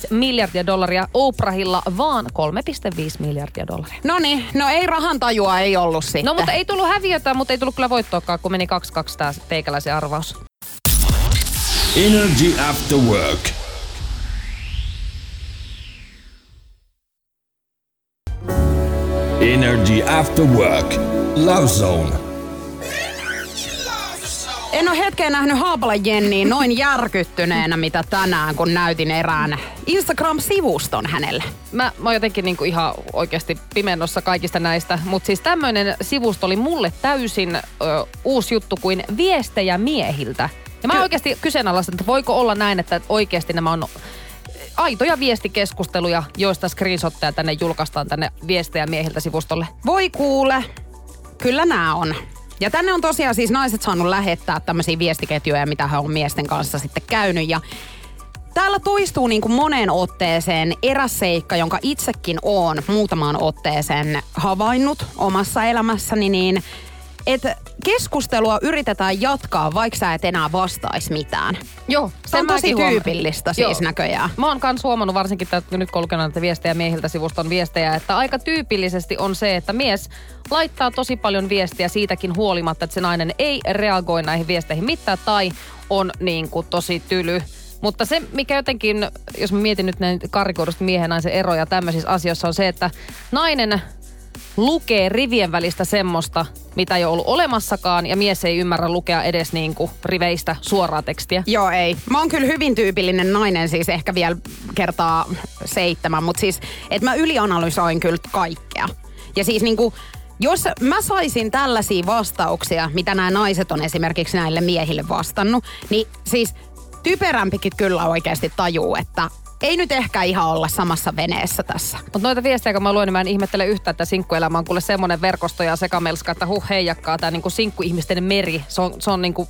miljardia dollaria, Oprahilla vaan 3,5 miljardia dollaria. No niin, no ei rahan tajua ei ollut sitten. No mutta ei tullut häviötä, mutta ei tullut kyllä voittoakaan, kun meni 2-2 tää teikäläisen arvaus. Energy After Work. Energy After Work. Love Zone. En ole hetkeä nähnyt Haapala Jenniin noin järkyttyneenä, mitä tänään, kun näytin erään Instagram-sivuston hänelle. Mä, mä oon jotenkin niinku ihan oikeasti pimennossa kaikista näistä, mutta siis tämmöinen sivusto oli mulle täysin ö, uusi juttu kuin viestejä miehiltä. Ja mä Ky- oikeasti kyseenalaistan, että voiko olla näin, että oikeasti nämä on aitoja viestikeskusteluja, joista screenshotteja tänne julkaistaan tänne viestejä miehiltä sivustolle. Voi kuule, Kyllä nämä on. Ja tänne on tosiaan siis naiset saanut lähettää tämmöisiä viestiketjuja, mitä he on miesten kanssa sitten käynyt. Ja täällä toistuu niin kuin moneen otteeseen eräs seikka, jonka itsekin on muutamaan otteeseen havainnut omassa elämässäni, niin että keskustelua yritetään jatkaa, vaikka sä et enää vastaisi mitään. Joo, Se on tosi tyypillistä siis näköjään. Mä oon kans huomannut varsinkin, että nyt kun lukenut näitä viestejä miehiltä sivuston viestejä, että aika tyypillisesti on se, että mies laittaa tosi paljon viestiä siitäkin huolimatta, että se nainen ei reagoi näihin viesteihin mitään tai on niin kuin tosi tyly. Mutta se, mikä jotenkin, jos mä mietin nyt näin karikoidusti miehen ja naisen eroja tämmöisissä asioissa, on se, että nainen lukee rivien välistä semmoista, mitä ei ole ollut olemassakaan, ja mies ei ymmärrä lukea edes niin kuin riveistä suoraa tekstiä. Joo, ei. Mä oon kyllä hyvin tyypillinen nainen, siis ehkä vielä kertaa seitsemän, mutta siis, että mä ylianalysoin kyllä kaikkea. Ja siis niinku, jos mä saisin tällaisia vastauksia, mitä nämä naiset on esimerkiksi näille miehille vastannut, niin siis typerämpikin kyllä oikeasti tajuu, että ei nyt ehkä ihan olla samassa veneessä tässä. Mutta noita viestejä, kun mä luen, niin mä en ihmettele yhtään, että sinkkuelämä on kuule semmoinen verkosto ja sekamelska, että huh heijakkaa, tämä niinku sinkkuihmisten meri, se on, se on niinku,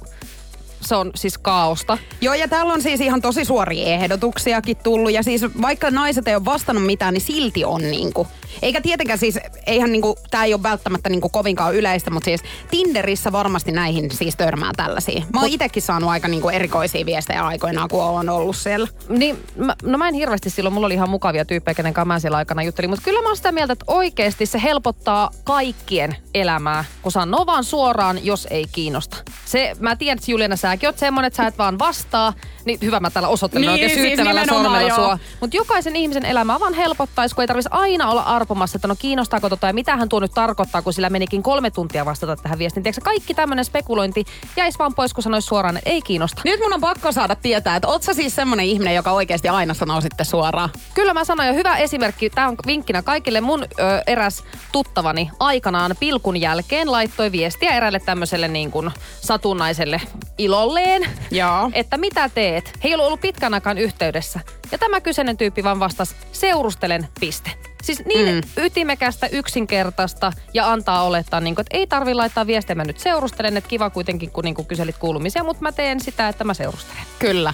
se on siis kaaosta. Joo, ja täällä on siis ihan tosi suoria ehdotuksiakin tullut. Ja siis vaikka naiset ei ole vastannut mitään, niin silti on niinku. Eikä tietenkään siis, eihän niinku, tää ei ole välttämättä niinku kovinkaan yleistä, mutta siis Tinderissä varmasti näihin siis törmää tällaisia. Mä oon itekin saanut aika niinku erikoisia viestejä aikoinaan, kun on ollut siellä. Niin, mä, no mä en hirveästi silloin, mulla oli ihan mukavia tyyppejä, kenen kanssa mä siellä aikana juttelin, mutta kyllä mä oon sitä mieltä, että oikeasti se helpottaa kaikkien elämää, kun sanoo vaan suoraan, jos ei kiinnosta. Se, mä tiedän, että Juliana, säkin oot semmonen, että sä et vaan vastaa, niin hyvä mä täällä osoittelen Niin, oikein siis syyttävällä sormella joo. sua. Mutta jokaisen ihmisen elämää vaan helpottaisi, kun ei tarvitsisi aina olla arpomassa, että no kiinnostaako tota ja mitä hän tuo nyt tarkoittaa, kun sillä menikin kolme tuntia vastata tähän viestiin. Tiedätkö, kaikki tämmöinen spekulointi jäisi vaan pois, kun sanoisi suoraan, että ei kiinnosta. Nyt mun on pakko saada tietää, että oot sä siis semmonen ihminen, joka oikeasti aina sanoo sitten suoraan. Kyllä mä sanoin jo hyvä esimerkki, tämä on vinkkinä kaikille. Mun ö, eräs tuttavani aikanaan pilkun jälkeen laittoi viestiä eräälle tämmöiselle niin kuin satunnaiselle ilolleen, Joo. että mitä teet. He ei ollut ollut pitkän aikaan yhteydessä. Ja tämä kyseinen tyyppi vaan vastasi, seurustelen, piste. Siis niin mm. ytimekästä, yksinkertaista ja antaa olettaa, niin kuin, että ei tarvi laittaa viestiä, mä nyt seurustelen, että kiva kuitenkin, kun niin kuin kyselit kuulumisia, mutta mä teen sitä, että mä seurustelen. Kyllä.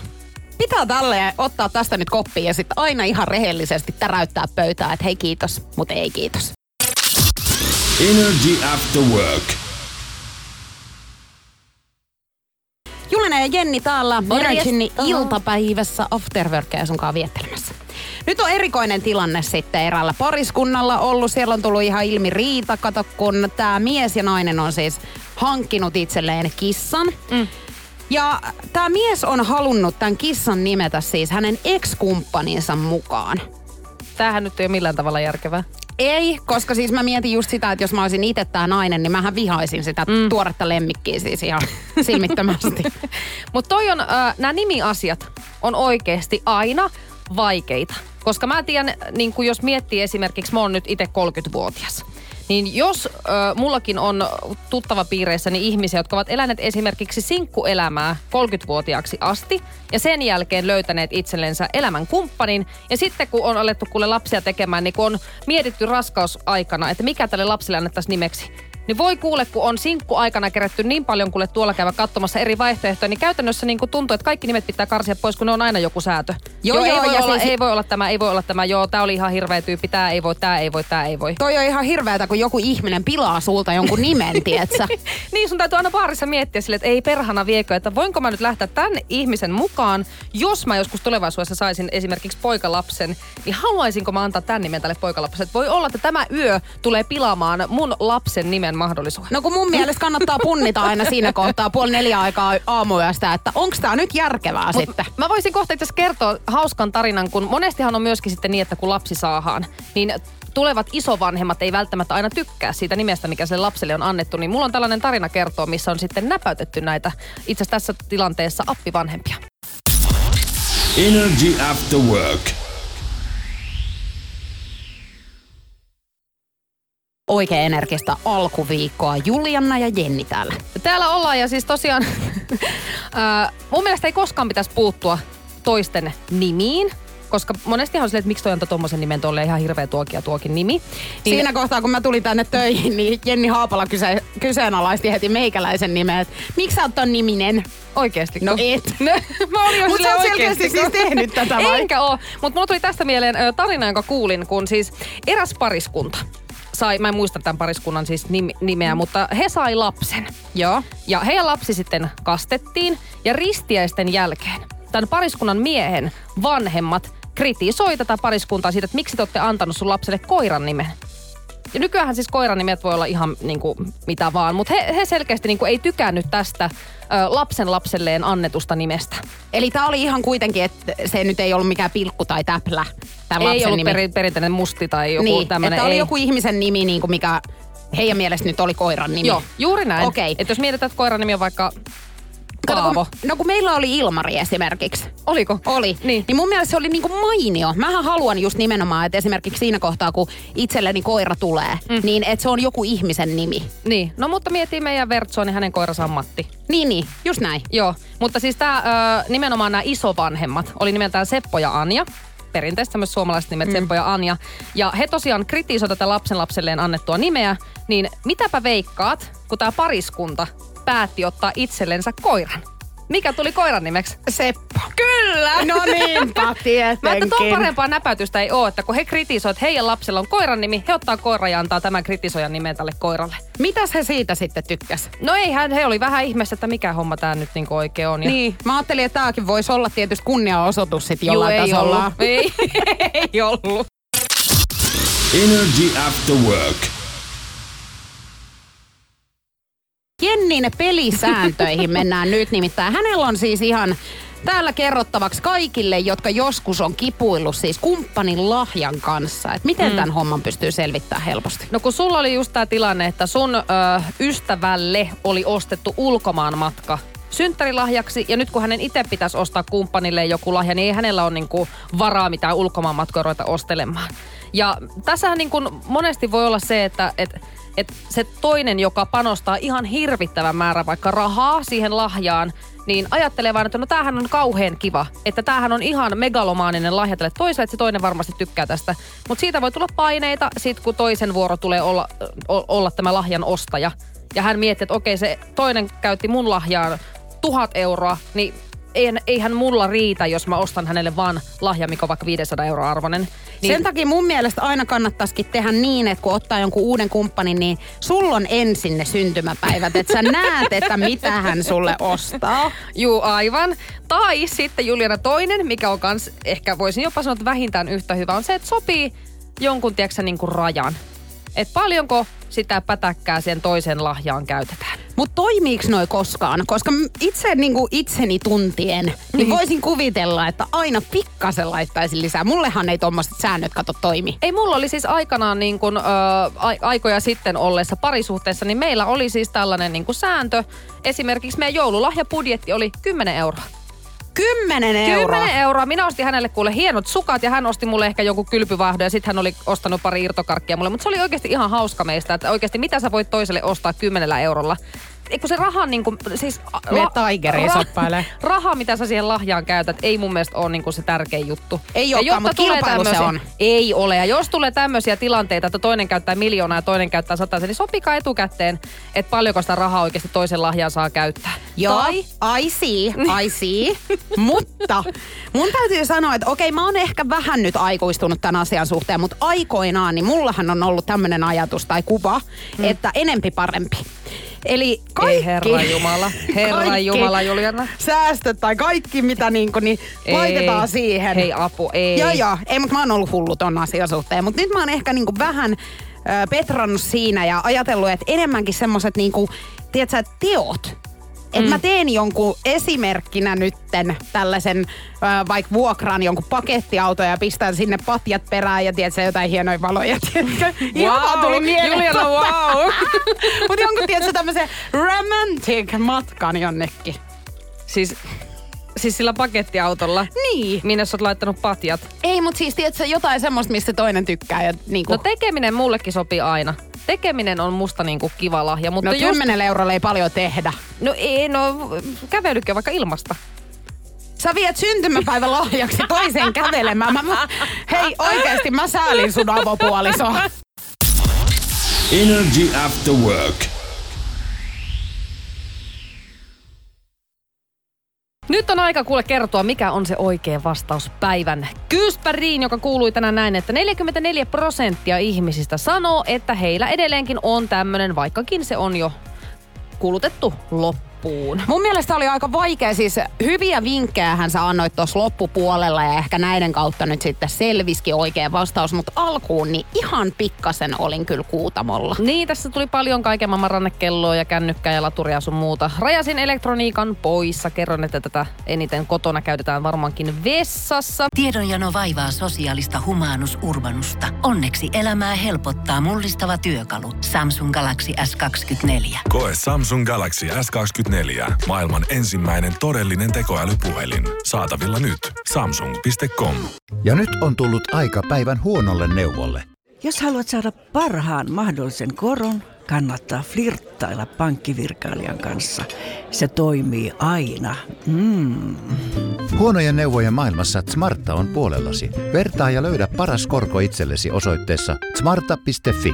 Pitää tälle ottaa tästä nyt koppia ja sitten aina ihan rehellisesti täräyttää pöytää, että hei kiitos, mutta ei kiitos. Energy After Work. Julina ja Jenni täällä. Energin iltapäivässä Afterworkia sunkaan viettelemässä. Nyt on erikoinen tilanne sitten eräällä pariskunnalla ollut. Siellä on tullut ihan ilmi riita, kato kun tämä mies ja nainen on siis hankkinut itselleen kissan. Mm. Ja tämä mies on halunnut tämän kissan nimetä siis hänen ex-kumppaninsa mukaan. Tämähän nyt ei ole millään tavalla järkevää. Ei, koska siis mä mietin just sitä, että jos mä olisin itse tää nainen, niin mähän vihaisin sitä mm. tuoretta lemmikkiä siis ihan silmittömästi. Mutta toi on, äh, nämä nimiasiat on oikeasti aina vaikeita. Koska mä tiedän, niin kuin jos miettii esimerkiksi, mä oon nyt itse 30-vuotias. Niin jos ö, mullakin on tuttava piireissäni ihmisiä, jotka ovat eläneet esimerkiksi sinkkuelämää 30-vuotiaaksi asti ja sen jälkeen löytäneet itsellensä elämän kumppanin. Ja sitten kun on alettu kuule lapsia tekemään, niin kun on mietitty raskausaikana, että mikä tälle lapselle annettaisiin nimeksi. Niin voi kuule, kun on sinkku aikana kerätty niin paljon kuule tuolla käydä katsomassa eri vaihtoehtoja, niin käytännössä niin kuin tuntuu, että kaikki nimet pitää karsia pois, kun ne on aina joku säätö. Joo, Joo, joo, ei, voi ja olla, siis- ei voi olla tämä, ei voi olla tämä, joo, tämä oli ihan hirveä tyyppi, tämä ei voi, tämä ei voi, tämä ei voi. Toi on ihan hirveätä, kun joku ihminen pilaa sulta jonkun nimen, tietsä. niin sun täytyy aina baarissa miettiä sille, että ei perhana viekö, että voinko mä nyt lähteä tämän ihmisen mukaan, jos mä joskus tulevaisuudessa saisin esimerkiksi poikalapsen, niin haluaisinko mä antaa tämän nimen tälle poikalapselle? Voi olla, että tämä yö tulee pilaamaan mun lapsen nimen mahdollisuuden. No kun mun mielestä kannattaa punnita aina siinä kohtaa puoli neljä aikaa aamuyöstä, että onko tämä nyt järkevää Mut sitten. Mä voisin kohta itse kertoa hauskan tarinan, kun monestihan on myöskin sitten niin, että kun lapsi saahaan, niin tulevat isovanhemmat ei välttämättä aina tykkää siitä nimestä, mikä sille lapselle on annettu, niin mulla on tällainen tarina kertoa, missä on sitten näpäytetty näitä itse asiassa tässä tilanteessa appivanhempia. Energy After Work. Oikein energistä alkuviikkoa. Julianna ja Jenni täällä. Täällä ollaan ja siis tosiaan ää, mun mielestä ei koskaan pitäisi puuttua toisten nimiin, koska monestihan on silleen, että miksi toi antoi tommosen nimen tolle ihan hirveä tuokin ja tuokin nimi. Niin, Siinä kohtaa, kun mä tulin tänne töihin, niin Jenni Haapala kyse, kyseenalaisti heti meikäläisen nimen, että miksi sä oot ton niminen? Oikeesti? No et. mä olin jo Mut sä oot selkeästi siis tehnyt tätä vai? Enkä oo. Mutta mulla tuli tästä mieleen ö, tarina, jonka kuulin, kun siis eräs pariskunta sai, mä en muista tämän pariskunnan siis nim- nimeä, mutta he sai lapsen. Joo. Ja heidän lapsi sitten kastettiin ja ristiäisten jälkeen tämän pariskunnan miehen vanhemmat kritisoi tätä pariskuntaa siitä, että miksi te olette antanut sun lapselle koiran nimen. Ja nykyään siis koiran nimet voi olla ihan niin kuin, mitä vaan, mutta he, he selkeästi niin kuin, ei tykännyt tästä lapsen lapselleen annetusta nimestä. Eli tää oli ihan kuitenkin, että se nyt ei ollut mikään pilkku tai täplä. Tämän ei ollut nimi. peri, perinteinen musti tai joku niin, tämmöinen. että oli joku ihmisen nimi, niin kuin mikä heidän mielestä nyt oli koiran nimi. Joo, juuri näin. Okei. Että jos mietitään, että koiran nimi on vaikka Kato, kun, no kun meillä oli Ilmari esimerkiksi. Oliko? Oli. Niin. niin mun mielestä se oli niinku mainio. Mähän haluan just nimenomaan, että esimerkiksi siinä kohtaa, kun itselleni koira tulee, mm. niin että se on joku ihmisen nimi. Niin, no mutta miettii meidän Vertsoa, niin hänen koiransa on Matti. Niin, niin, just näin. Joo, mutta siis tämä nimenomaan nämä isovanhemmat oli nimeltään Seppo ja Anja. Perinteistä myös suomalaiset nimet mm. Seppo ja Anja. Ja he tosiaan kritisoivat tätä lapsen lapselleen annettua nimeä. Niin mitäpä veikkaat, kun tämä pariskunta päätti ottaa itsellensä koiran? Mikä tuli koiran nimeksi? Seppo. Kyllä! No niinpä, tietenkin. Mä että tuon parempaa näpäytystä ei ole, että kun he kritisoivat, että heidän lapsella on koiran nimi, he ottaa koiran ja antaa tämän kritisoijan nimen tälle koiralle. Mitäs he siitä sitten tykkäs? No ei hän, he oli vähän ihmeessä, että mikä homma tämä nyt niinku oikein on. Ja Niin, mä ajattelin, että tämäkin voisi olla tietysti kunniaosoitus sitten Juu, jollain ei tasolla. ollut. Ei, ei ollut. Energy After Work. Jennin pelisääntöihin mennään nyt nimittäin. Hänellä on siis ihan täällä kerrottavaksi kaikille, jotka joskus on kipuillut siis kumppanin lahjan kanssa. Että miten mm. tämän homman pystyy selvittämään helposti. No kun sulla oli just tämä tilanne, että sun ö, ystävälle oli ostettu ulkomaan matka synttärilahjaksi, ja nyt kun hänen itse pitäisi ostaa kumppanille joku lahja, niin ei hänellä ole niinku varaa mitään ulkomaan matkoja ruveta ostelemaan. Ja tässähän niinku monesti voi olla se, että et, et se toinen, joka panostaa ihan hirvittävän määrän vaikka rahaa siihen lahjaan, niin ajattelee vaan, että no tämähän on kauhean kiva, että tämähän on ihan megalomaaninen lahja tälle toiselle, että se toinen varmasti tykkää tästä. Mutta siitä voi tulla paineita, sit kun toisen vuoro tulee olla, olla tämä lahjan ostaja. Ja hän miettii, että okei, se toinen käytti mun lahjaan tuhat euroa, niin eihän, eihän mulla riitä, jos mä ostan hänelle vaan lahja, mikä on vaikka 500 euroa arvoinen. Niin. Sen takia mun mielestä aina kannattaisikin tehdä niin, että kun ottaa jonkun uuden kumppanin, niin sulla on ensin ne syntymäpäivät, että sä näet, että mitä hän sulle ostaa. Juu, aivan. Tai sitten Juliana toinen, mikä on kans, ehkä voisin jopa sanoa, että vähintään yhtä hyvä, on se, että sopii jonkun, tiedätkö, niin kuin rajan. Että paljonko sitä pätäkkää sen toisen lahjaan käytetään. Mutta toimiiks noi koskaan? Koska itse niinku itseni tuntien, niin voisin kuvitella, että aina pikkasen laittaisin lisää. Mullehan ei tommoset säännöt kato toimi. Ei, mulla oli siis aikanaan niin kun, ö, aikoja sitten ollessa parisuhteessa, niin meillä oli siis tällainen niin sääntö. Esimerkiksi meidän joululahjapudjetti oli 10 euroa. 10 euroa. 10 euroa. Minä ostin hänelle kuule hienot sukat ja hän osti mulle ehkä joku kylpyvahdo ja sitten hän oli ostanut pari irtokarkkia mulle. Mutta se oli oikeasti ihan hauska meistä, että oikeasti mitä sä voit toiselle ostaa 10 eurolla. Ei kun se raha niin kuin, siis... Mene Tigeriin shoppailee. Raha, mitä sä siihen lahjaan käytät, ei mun mielestä ole niin kuin se tärkein juttu. Ei olekaan, mutta kilpailu se on. Ei ole. Ja jos tulee tämmöisiä tilanteita, että toinen käyttää miljoonaa ja toinen käyttää sataisen, niin sopikaa etukäteen, että paljonko sitä rahaa oikeasti toisen lahjaan saa käyttää. Joo, Tai I see, I see. Mutta mun täytyy sanoa, että okei, mä oon ehkä vähän nyt aikuistunut tämän asian suhteen, mutta aikoinaan, niin mullahan on ollut tämmöinen ajatus tai kuva, mm. että enempi parempi. Eli kaikki, Ei herra Jumala. Herra kaikki Jumala, Juliana. Säästöt tai kaikki, mitä niinku, niin Ei. laitetaan siihen. Hei apu, ei. Joo, joo. Ei, mutta mä oon ollut hullu ton asian suhteen. Mutta nyt mä oon ehkä niinku vähän petrannut siinä ja ajatellut, että enemmänkin semmoset niinku, tiedätkö, teot. Että mm. mä teen jonkun esimerkkinä nytten tällaisen, vaikka vuokraan jonkun pakettiauto ja pistän sinne patjat perään ja tiedätkö, jotain hienoja valoja, tiedätkö? Ihan vaan tuli mieleen. Juliana, wow. Mutta jonkun, tiedätkö, tämmöisen romantic matkan jonnekin. siis, siis sillä pakettiautolla. Niin. Minne sä oot laittanut patjat? Ei, mutta siis tiedätkö, jotain semmoista, mistä toinen tykkää. Ja niinku, No tekeminen mullekin sopii aina. Tekeminen on musta niinku kiva lahja, mutta no just... 10 eurolla ei paljon tehdä. No ei, no kävelykin on vaikka ilmasta. Sä viet syntymäpäivän lahjaksi toiseen kävelemään. Mä, mä, hei, oikeesti mä säälin sun avopuoliso. Energy After Work. Nyt on aika kuule kertoa, mikä on se oikea vastaus päivän kyspäriin, joka kuului tänään näin, että 44 prosenttia ihmisistä sanoo, että heillä edelleenkin on tämmönen, vaikkakin se on jo kulutettu loppuun. Mun mielestä oli aika vaikea, siis hyviä vinkkejä hän sä annoit tuossa loppupuolella ja ehkä näiden kautta nyt sitten selviski oikea vastaus, mutta alkuun niin ihan pikkasen olin kyllä kuutamolla. Niin, tässä tuli paljon kaiken maailman rannekelloa ja kännykkää ja laturia sun muuta. Rajasin elektroniikan poissa. Kerron, että tätä eniten kotona käytetään varmaankin vessassa. Tiedonjano vaivaa sosiaalista humanus urbanusta. Onneksi elämää helpottaa mullistava työkalu. Samsung Galaxy S24. Koe Samsung Galaxy S24. Maailman ensimmäinen todellinen tekoälypuhelin. Saatavilla nyt. Samsung.com. Ja nyt on tullut aika päivän huonolle neuvolle. Jos haluat saada parhaan mahdollisen koron, kannattaa flirttailla pankkivirkailijan kanssa. Se toimii aina. Mm. Huonojen neuvojen maailmassa Smarta on puolellasi. Vertaa ja löydä paras korko itsellesi osoitteessa smarta.fi.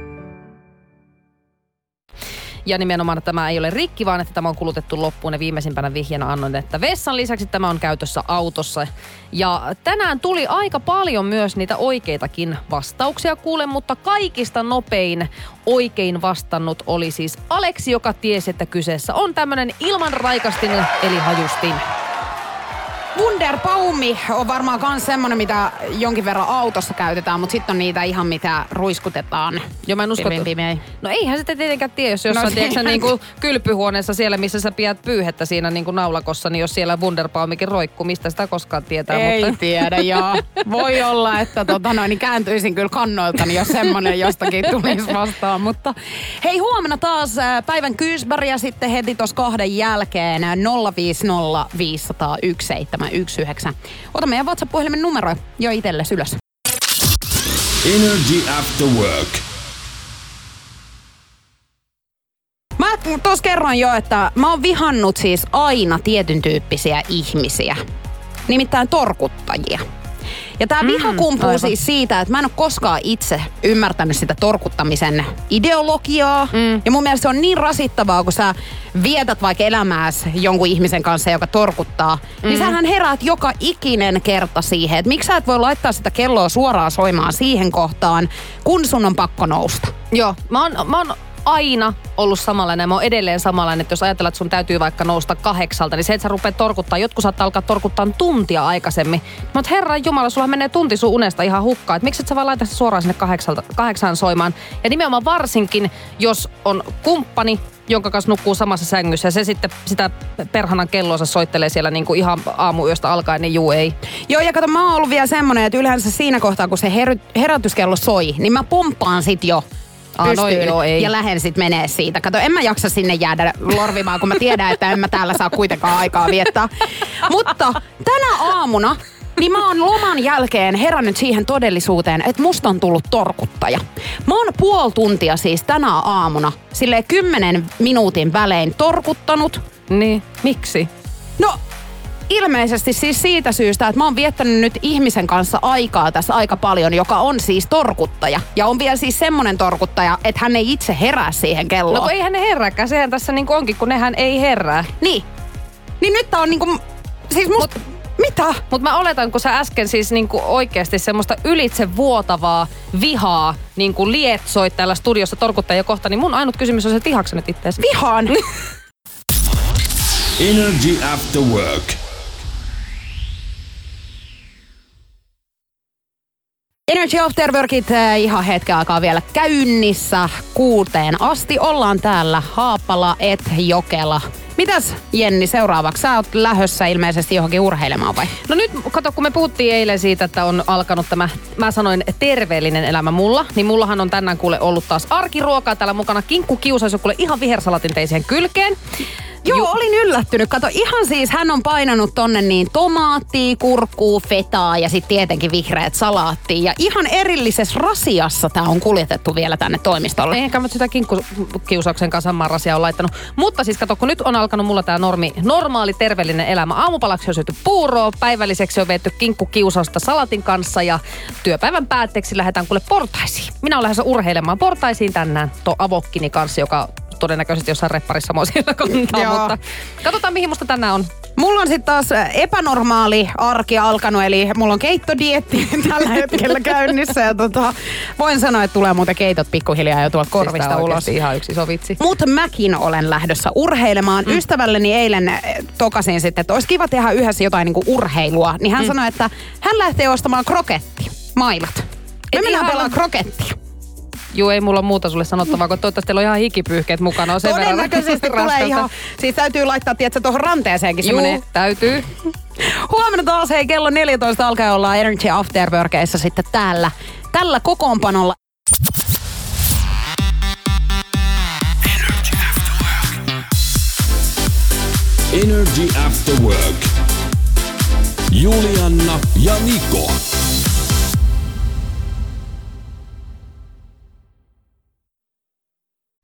Ja nimenomaan tämä ei ole rikki, vaan että tämä on kulutettu loppuun. Ja viimeisimpänä vihjana annoin, että vessan lisäksi tämä on käytössä autossa. Ja tänään tuli aika paljon myös niitä oikeitakin vastauksia kuule, mutta kaikista nopein oikein vastannut oli siis Aleksi, joka tiesi, että kyseessä on tämmöinen ilman raikastin eli hajustin. Wunderbaumi on varmaan myös semmonen, mitä jonkin verran autossa käytetään, mutta sitten on niitä ihan mitä ruiskutetaan. Joo, mä en usko, Pilvin pimein. No eihän sitä tietenkään tiedä, jos jossain No no, tiedätkö, se- niin kuin kylpyhuoneessa siellä, missä sä pidät pyyhettä siinä niin kuin naulakossa, niin jos siellä Wunderbaumikin roikkuu, mistä sitä koskaan tietää. Ei mutta... tiedä, joo. Voi olla, että tota noin, niin kääntyisin kyllä kannoiltani, jos semmonen jostakin tulisi vastaan. Mutta hei, huomenna taas äh, päivän kyysbäri ja sitten heti tuossa kahden jälkeen äh, 050 500 1719. Ota meidän WhatsApp-puhelimen numero jo itsellesi ylös. Energy After Work. Mä tuossa kerroin jo, että mä oon vihannut siis aina tietyn tyyppisiä ihmisiä. Nimittäin torkuttajia. Ja tämä viha kumpuu aivan. siis siitä, että mä en ole koskaan itse ymmärtänyt sitä torkuttamisen ideologiaa. Mm. Ja mun mielestä se on niin rasittavaa, kun sä vietät vaikka elämääs jonkun ihmisen kanssa, joka torkuttaa. Mm. Niin sähän heräät joka ikinen kerta siihen, että miksi sä et voi laittaa sitä kelloa suoraan soimaan siihen kohtaan, kun sun on pakko nousta. Joo, mä oon, mä oon aina ollut samanlainen ja mä oon edelleen samanlainen, että jos ajatellaan, että sun täytyy vaikka nousta kahdeksalta, niin se, että sä rupeat torkuttaa, jotkut saattaa alkaa torkuttaa tuntia aikaisemmin. Mä oon, herran jumala, sulla menee tunti sun unesta ihan hukkaan, että miksi et sä vaan laita sitä suoraan sinne kahdeksalta, kahdeksaan soimaan. Ja nimenomaan varsinkin, jos on kumppani, jonka kanssa nukkuu samassa sängyssä ja se sitten sitä perhanan kelloansa soittelee siellä niin kuin ihan aamuyöstä alkaen, niin juu ei. Joo, ja kato, mä oon ollut vielä semmonen, että yleensä siinä kohtaa, kun se herätyskello soi, niin mä pomppaan sit jo No pystyyn joo, ei. ja lähden sit menee siitä. Kato, en mä jaksa sinne jäädä lorvimaan, kun mä tiedän, että en mä täällä saa kuitenkaan aikaa viettää. Mutta tänä aamuna niin mä oon loman jälkeen herännyt siihen todellisuuteen, että musta on tullut torkuttaja. Mä oon puoli tuntia siis tänä aamuna sille kymmenen minuutin välein torkuttanut Niin, miksi? No ilmeisesti siis siitä syystä, että mä oon viettänyt nyt ihmisen kanssa aikaa tässä aika paljon, joka on siis torkuttaja. Ja on vielä siis semmonen torkuttaja, että hän ei itse herää siihen kelloon. No kun eihän ne herääkään, sehän tässä niin onkin, kun nehän ei herää. Niin. Niin nyt tää on niinku... Siis musta... Mitä? Mutta mä oletan, kun sä äsken siis niinku oikeasti semmoista ylitse vuotavaa vihaa niinku lietsoit täällä studiossa torkuttajia kohta, niin mun ainut kysymys on se, että ihaksa nyt ittees. Vihaan. Energy After Work. Energy After Workit äh, ihan hetken aikaa vielä käynnissä kuuteen asti. Ollaan täällä Haapala et Jokela. Mitäs Jenni seuraavaksi? Sä oot lähössä ilmeisesti johonkin urheilemaan vai? No nyt, kato, kun me puhuttiin eilen siitä, että on alkanut tämä, mä sanoin terveellinen elämä mulla, niin mullahan on tänään kuule ollut taas arkiruokaa täällä mukana. Kinkku kiusaisi kuule ihan vihersalatin teiseen kylkeen. Joo, Ju- olin yllättynyt. Kato, ihan siis hän on painanut tonne niin tomaattia, kurkkuu, fetaa ja sitten tietenkin vihreät salaattia. Ja ihan erillisessä rasiassa tämä on kuljetettu vielä tänne toimistolle. Ehkä mä sitä kinkkukiusauksen kanssa samaa rasiaa on laittanut. Mutta siis kato, kun nyt on alkanut mulla tämä normi, normaali terveellinen elämä. Aamupalaksi on syöty puuroa, päivälliseksi on viety kinkkukiusausta salatin kanssa ja työpäivän päätteeksi lähdetään kuule portaisiin. Minä olen lähdössä urheilemaan portaisiin tänään tuon avokkini kanssa, joka todennäköisesti jossain repparissa mua siellä kantaa, mutta katsotaan mihin musta tänään on. Mulla on sitten taas epänormaali arki alkanut, eli mulla on keittodietti tällä hetkellä käynnissä. Ja tota, voin sanoa, että tulee muuten keitot pikkuhiljaa jo tuolta siis korvista siis ulos. ihan yksi sovitsi. Mutta mäkin olen lähdössä urheilemaan. Mm. Ystävälleni eilen tokasin sitten, että olisi kiva tehdä yhdessä jotain niinku urheilua. Niin hän mm. sanoi, että hän lähtee ostamaan kroketti, mailat. Me Et mennään ihan... pelaa krokettia. Juu, ei mulla muuta sulle sanottavaa, kun toivottavasti teillä on ihan hikipyyhkeet mukana. On sen Todennäköisesti tulee ihan, siis täytyy laittaa, tiedätkö, tuohon ranteeseenkin Juu, semmoinen. täytyy. Huomenna taas, hei, kello 14 alkaa olla Energy Afterworkeissa sitten täällä, tällä kokoonpanolla. Energy After Work. Energy After Work. Julianna ja Niko.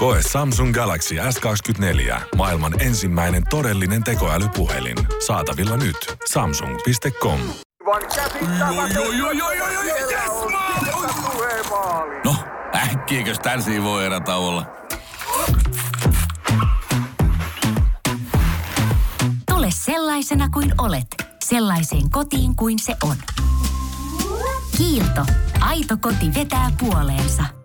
Koe Samsung Galaxy S24. Maailman ensimmäinen todellinen tekoälypuhelin. Saatavilla nyt. Samsung.com. No, äkkiäkös tän voi erä olla? Tule sellaisena kuin olet, sellaiseen kotiin kuin se on. Kiilto. Aito koti vetää puoleensa.